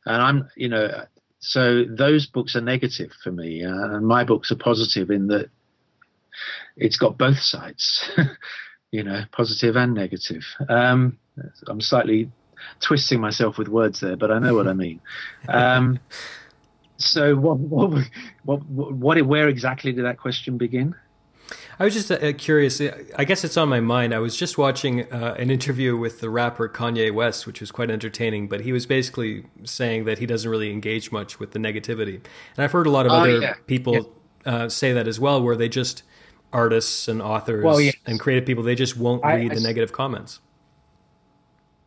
[SPEAKER 2] and I'm you know so those books are negative for me, uh, and my books are positive in that it's got both sides. [LAUGHS] you know, positive and negative. Um, I'm slightly twisting myself with words there, but I know what I mean. Um, so, what, what, what, what, where exactly did that question begin?
[SPEAKER 1] I was just uh, curious. I guess it's on my mind. I was just watching uh, an interview with the rapper Kanye West, which was quite entertaining. But he was basically saying that he doesn't really engage much with the negativity, and I've heard a lot of oh, other yeah. people yeah. Uh, say that as well, where they just artists and authors well, yes. and creative people they just won't read I, the negative comments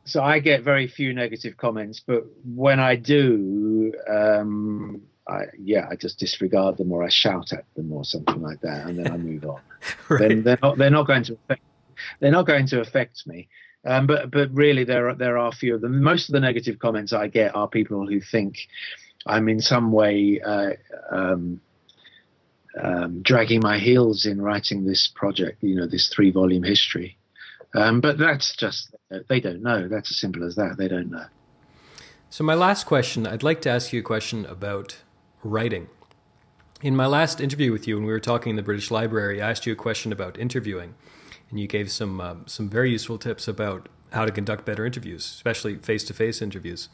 [SPEAKER 2] so i get very few negative comments but when i do um, I yeah, I just disregard them or I shout at them or something like that, and then I move on. [LAUGHS] right. Then they're not they're not going to affect they're not going to affect me. Um, but but really, there are there are a few of them. Most of the negative comments I get are people who think I'm in some way uh, um, um, dragging my heels in writing this project. You know, this three volume history. Um, but that's just they don't know. That's as simple as that. They don't know.
[SPEAKER 1] So my last question, I'd like to ask you a question about writing. In my last interview with you, when we were talking in the British Library, I asked you a question about interviewing and you gave some um, some very useful tips about how to conduct better interviews, especially face to face interviews.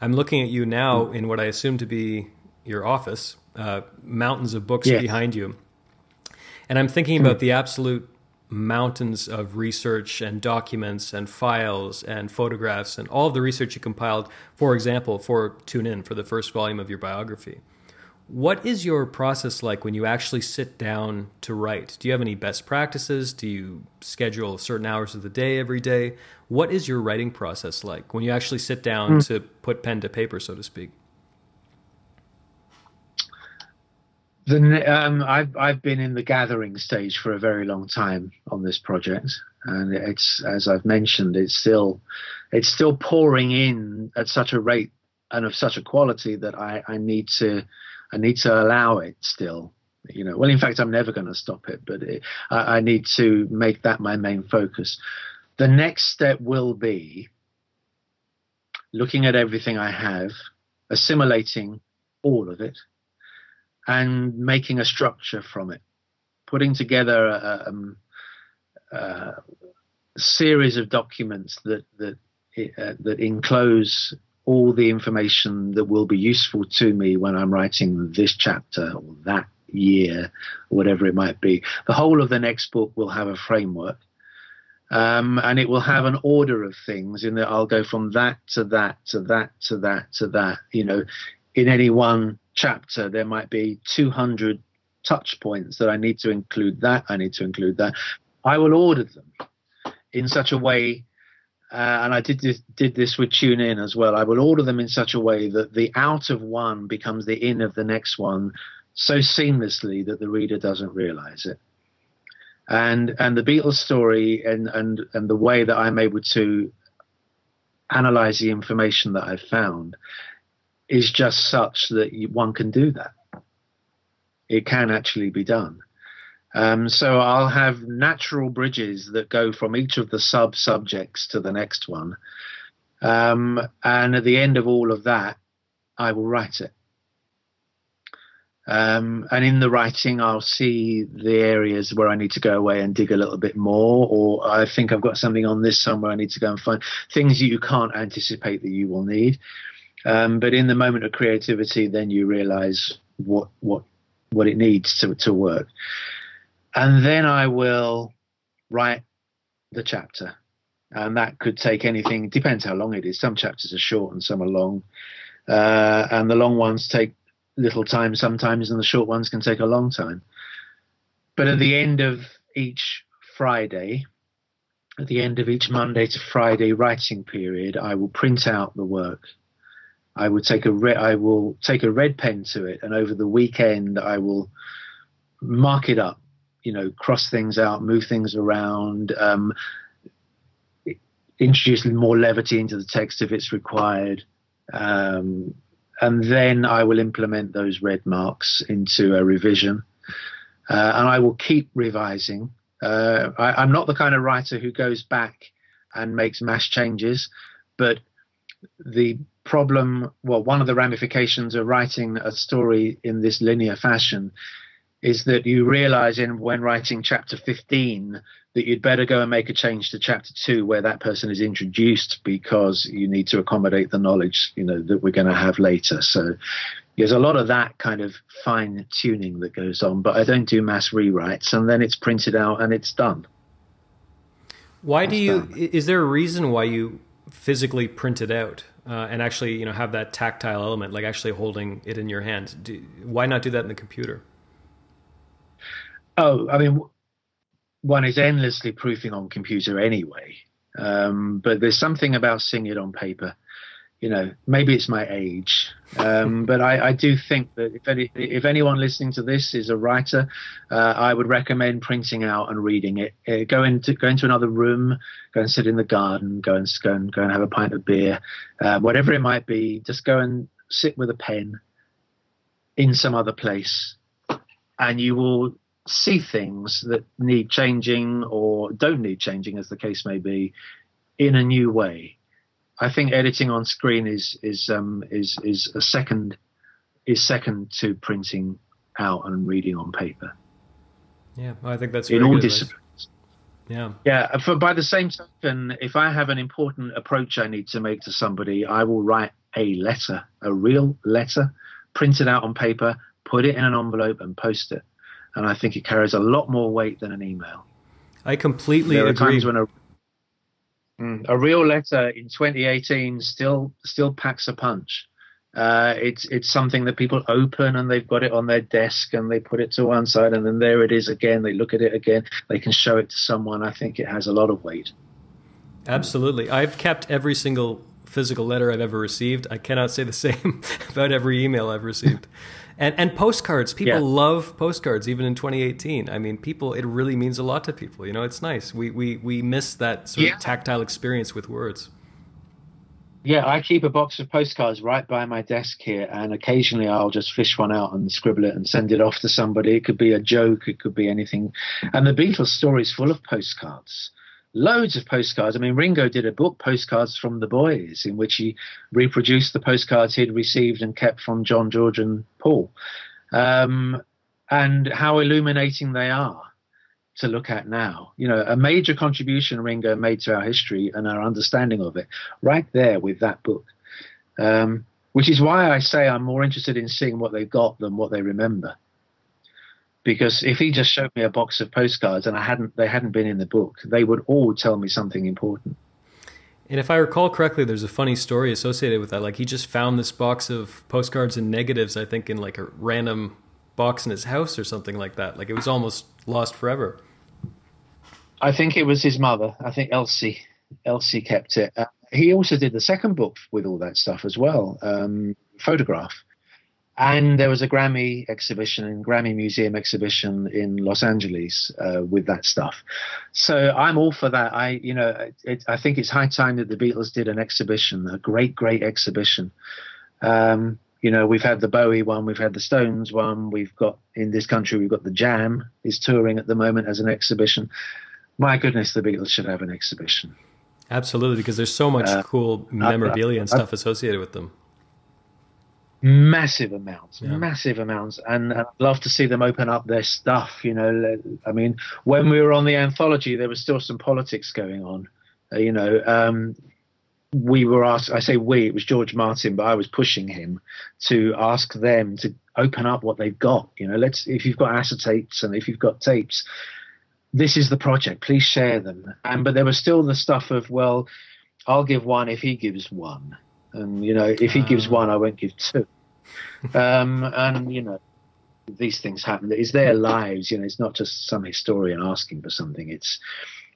[SPEAKER 1] I'm looking at you now in what I assume to be your office, uh, mountains of books behind you, and I'm thinking about the absolute mountains of research and documents and files and photographs and all of the research you compiled, for example, for Tune In for the first volume of your biography. What is your process like when you actually sit down to write? Do you have any best practices? Do you schedule certain hours of the day every day? What is your writing process like when you actually sit down mm. to put pen to paper, so to speak?
[SPEAKER 2] The, um, I've I've been in the gathering stage for a very long time on this project, and it's as I've mentioned, it's still it's still pouring in at such a rate and of such a quality that I, I need to I need to allow it still. You know, well, in fact, I'm never going to stop it, but it, I, I need to make that my main focus. The next step will be looking at everything I have, assimilating all of it, and making a structure from it, putting together a, um, a series of documents that that uh, that enclose all the information that will be useful to me when I'm writing this chapter or that year, whatever it might be. The whole of the next book will have a framework. Um, and it will have an order of things in that I'll go from that to that to that to that to that. You know, in any one chapter, there might be 200 touch points that I need to include that, I need to include that. I will order them in such a way uh, and I did this, did this with Tune In as well. I will order them in such a way that the out of one becomes the in of the next one so seamlessly that the reader doesn't realize it. And and the Beatles story and and and the way that I'm able to analyze the information that I've found is just such that you, one can do that. It can actually be done. Um, so I'll have natural bridges that go from each of the sub subjects to the next one. Um, and at the end of all of that, I will write it. Um, and in the writing, I'll see the areas where I need to go away and dig a little bit more, or I think I've got something on this somewhere I need to go and find things that you can't anticipate that you will need. Um, but in the moment of creativity, then you realize what what what it needs to to work and then I will write the chapter. And that could take anything, depends how long it is. Some chapters are short and some are long. Uh, and the long ones take little time sometimes, and the short ones can take a long time. But at the end of each Friday, at the end of each Monday to Friday writing period, I will print out the work. I will take a re- I will take a red pen to it, and over the weekend I will mark it up you know cross things out, move things around, um, introduce more levity into the text if it's required. Um, and then I will implement those red marks into a revision. Uh, and I will keep revising. Uh, I, am not the kind of writer who goes back and makes mass changes, but the problem, well, one of the ramifications of writing a story in this linear fashion is that you realize in when writing chapter 15 that you'd better go and make a change to chapter 2 where that person is introduced because you need to accommodate the knowledge you know that we're going to have later. So there's a lot of that kind of fine tuning that goes on but i don't do mass rewrites and then it's printed out and it's done.
[SPEAKER 1] Why do you done. is there a reason why you physically print it out uh, and actually you know have that tactile element like actually holding it in your hand do, why not do that in the computer
[SPEAKER 2] Oh, I mean, one is endlessly proofing on computer anyway. Um, but there's something about seeing it on paper. You know, maybe it's my age, um, [LAUGHS] but I, I, do think that if any, if anyone listening to this is a writer, uh, I would recommend printing out and reading it. Uh, go into go into another room, go and sit in the garden, go and go and go and have a pint of beer, uh, whatever it might be. Just go and sit with a pen in some other place, and you will see things that need changing or don't need changing, as the case may be, in a new way I think editing on screen is is um, is is a second is second to printing out and reading on paper.
[SPEAKER 1] Yeah, I think that's
[SPEAKER 2] in all disciplines.
[SPEAKER 1] Yeah,
[SPEAKER 2] yeah. For by the same token, if I have an important approach I need to make to somebody, I will write a letter, a real letter, print it out on paper, put it in an envelope, and post it. And I think it carries a lot more weight than an email.
[SPEAKER 1] I completely there
[SPEAKER 2] are
[SPEAKER 1] agree.
[SPEAKER 2] Times when a, Mm. A real letter in 2018 still still packs a punch. Uh, it's it's something that people open and they've got it on their desk and they put it to one side and then there it is again. They look at it again. They can show it to someone. I think it has a lot of weight.
[SPEAKER 1] Absolutely, I've kept every single physical letter I've ever received. I cannot say the [LAUGHS] same about every email I've received. And and postcards, people yeah. love postcards even in 2018. I mean, people it really means a lot to people. You know, it's nice. We we we miss that sort yeah. of tactile experience with words.
[SPEAKER 2] Yeah, I keep a box of postcards right by my desk here, and occasionally I'll just fish one out and scribble it and send it off to somebody. It could be a joke, it could be anything. And the Beatles story is full of postcards loads of postcards. I mean, Ringo did a book, Postcards from the Boys, in which he reproduced the postcards he'd received and kept from John, George, and Paul. Um, and how illuminating they are to look at now. You know, a major contribution Ringo made to our history and our understanding of it, right there with that book. Um, which is why I say I'm more interested in seeing what they've got than what they remember because if he just showed me a box of postcards and I hadn't they hadn't been in the book, they would all tell me something important.
[SPEAKER 1] And if I recall correctly, there's a funny story associated with that. Like he just found this box of postcards and negatives, I think, in like a random box in his house or something like that. Like it was almost lost forever.
[SPEAKER 2] I think it was his mother. I think Elsie. Elsie kept it. Uh, he also did the second book with all that stuff as well, um, photograph and there was a Grammy exhibition and Grammy Museum exhibition in Los Angeles uh, with that stuff. So I'm all for that. I, you know, it, I think it's high time that the Beatles did an exhibition, a great, great exhibition. Um, you know, we've had the Bowie one, we've had the Stones one, we've got in this country, we've got the Jam is touring at the moment as an exhibition. My goodness, the Beatles should have an exhibition.
[SPEAKER 1] Absolutely, because there's so much uh, cool memorabilia and stuff associated with them
[SPEAKER 2] massive amounts, yeah. massive amounts, and, I'd love to see them open up their stuff. You know, I mean, when we were on the anthology, there was still some politics going on. Uh, you know, um, we were asked. I say we. It was George Martin, but I was pushing him to ask them to open up what they've got. You know, let's if you've got acetates and if you've got tapes, this is the project. Please share them. And but there was still the stuff of well, I'll give one if he gives one and you know if he gives ah. one i won't give two um, and you know these things happen. It's their lives you know it's not just some historian asking for something. It's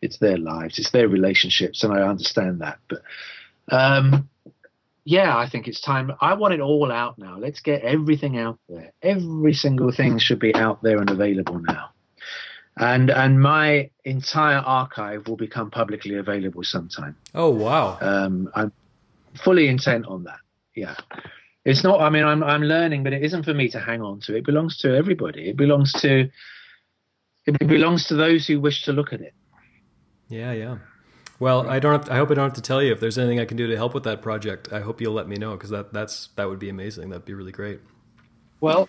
[SPEAKER 2] it's their lives it's their relationships and i understand that. But um, yeah i think it's time. I want it all out now. Let's get everything out there. Every single thing should be out there and available now. And and my entire archive will become publicly available sometime.
[SPEAKER 1] Oh wow.
[SPEAKER 2] Um, i'm fully intent on that. Yeah. It's not. I mean, I'm I'm learning, but it isn't for me to hang on to. It belongs to everybody. It belongs to. It belongs to those who wish to look at it.
[SPEAKER 1] Yeah, yeah. Well, I don't. Have to, I hope I don't have to tell you if there's anything I can do to help with that project. I hope you'll let me know because that that's that would be amazing. That'd be really great.
[SPEAKER 2] Well,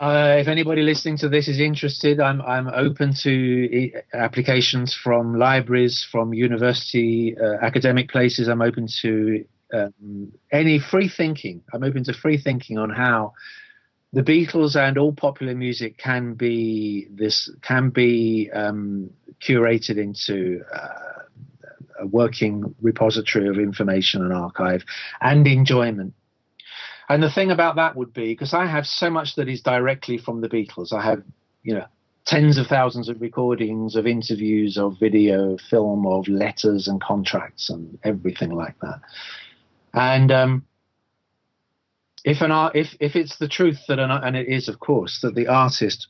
[SPEAKER 2] uh, if anybody listening to this is interested, I'm I'm open to applications from libraries, from university uh, academic places. I'm open to um, any free thinking. I'm open to free thinking on how the Beatles and all popular music can be this can be um, curated into uh, a working repository of information and archive and enjoyment. And the thing about that would be because I have so much that is directly from the Beatles. I have, you know, tens of thousands of recordings of interviews, of video, film, of letters and contracts and everything like that. And um, if an art, if if it's the truth that an and it is, of course, that the artist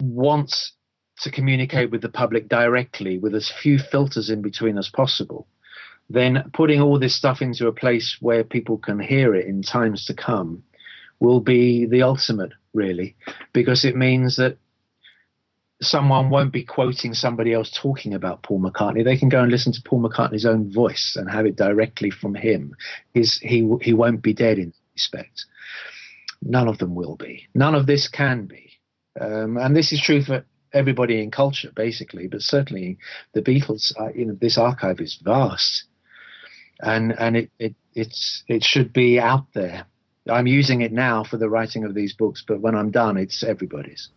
[SPEAKER 2] wants to communicate with the public directly with as few filters in between as possible, then putting all this stuff into a place where people can hear it in times to come will be the ultimate, really, because it means that someone won't be quoting somebody else talking about Paul McCartney. They can go and listen to Paul McCartney's own voice and have it directly from him. His, he he won't be dead in respect. None of them will be. None of this can be. Um, and this is true for everybody in culture, basically, but certainly the Beatles. Uh, you know, this archive is vast, and and it, it it's it should be out there. I'm using it now for the writing of these books, but when I'm done, it's everybody's.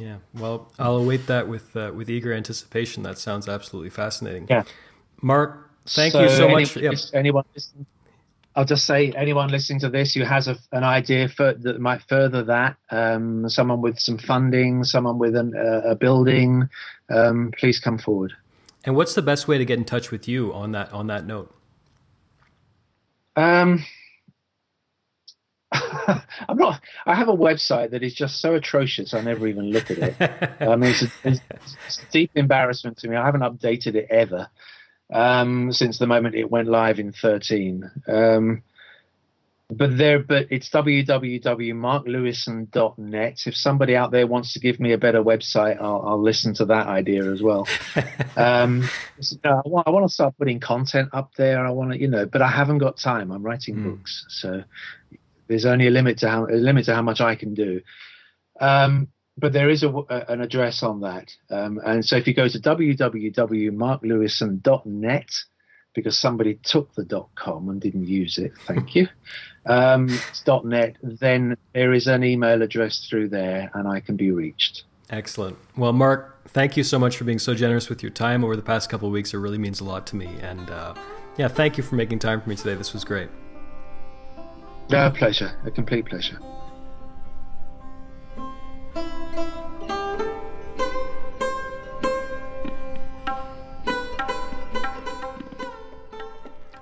[SPEAKER 1] Yeah, well, I'll await that with uh, with eager anticipation. That sounds absolutely fascinating.
[SPEAKER 2] Yeah,
[SPEAKER 1] Mark, thank so you so
[SPEAKER 2] any,
[SPEAKER 1] much. Yep.
[SPEAKER 2] Anyone, listening, I'll just say anyone listening to this who has a, an idea for, that might further that, um, someone with some funding, someone with an, uh, a building, um, please come forward.
[SPEAKER 1] And what's the best way to get in touch with you on that on that note?
[SPEAKER 2] Um, [LAUGHS] I'm not. I have a website that is just so atrocious. I never even look at it. I [LAUGHS] mean, it's a, it's a, deep embarrassment to me. I haven't updated it ever um, since the moment it went live in 13. Um, but there, but it's www.marklewisohn.net. If somebody out there wants to give me a better website, I'll, I'll listen to that idea as well. [LAUGHS] um, I, want, I want to start putting content up there. I want to, you know, but I haven't got time. I'm writing mm. books, so there's only a limit to how a limit to how much I can do. Um, but there is a, an address on that, um, and so if you go to www.marklewisohn.net, because somebody took the .com and didn't use it, thank you. [LAUGHS] Um, .net, then there is an email address through there, and I can be reached.
[SPEAKER 1] Excellent. Well, Mark, thank you so much for being so generous with your time over the past couple of weeks. It really means a lot to me, and uh, yeah, thank you for making time for me today. This was great.
[SPEAKER 2] A pleasure, a complete pleasure.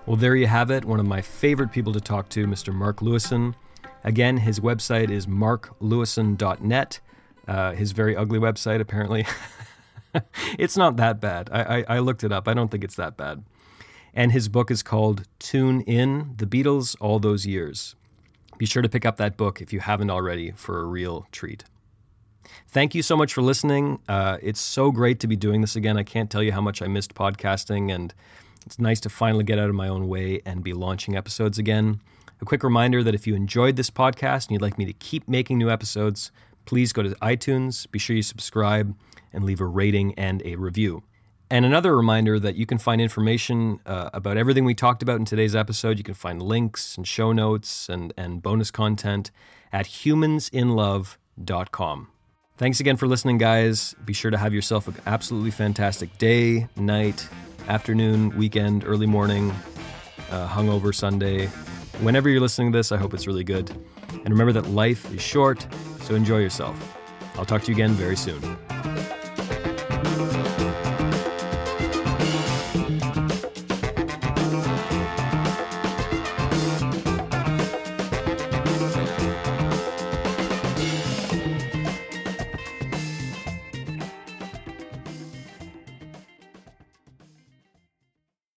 [SPEAKER 1] Well, there you have it. One of my favorite people to talk to, Mr. Mark Lewisohn. Again, his website is marklewisohn.net. Uh, his very ugly website, apparently. [LAUGHS] it's not that bad. I, I, I looked it up. I don't think it's that bad. And his book is called Tune In The Beatles All Those Years. Be sure to pick up that book if you haven't already for a real treat. Thank you so much for listening. Uh, it's so great to be doing this again. I can't tell you how much I missed podcasting, and it's nice to finally get out of my own way and be launching episodes again. A quick reminder that if you enjoyed this podcast and you'd like me to keep making new episodes, please go to iTunes, be sure you subscribe, and leave a rating and a review. And another reminder that you can find information uh, about everything we talked about in today's episode. You can find links and show notes and, and bonus content at humansinlove.com. Thanks again for listening, guys. Be sure to have yourself an absolutely fantastic day, night, afternoon, weekend, early morning, uh, hungover Sunday. Whenever you're listening to this, I hope it's really good. And remember that life is short, so enjoy yourself. I'll talk to you again very soon.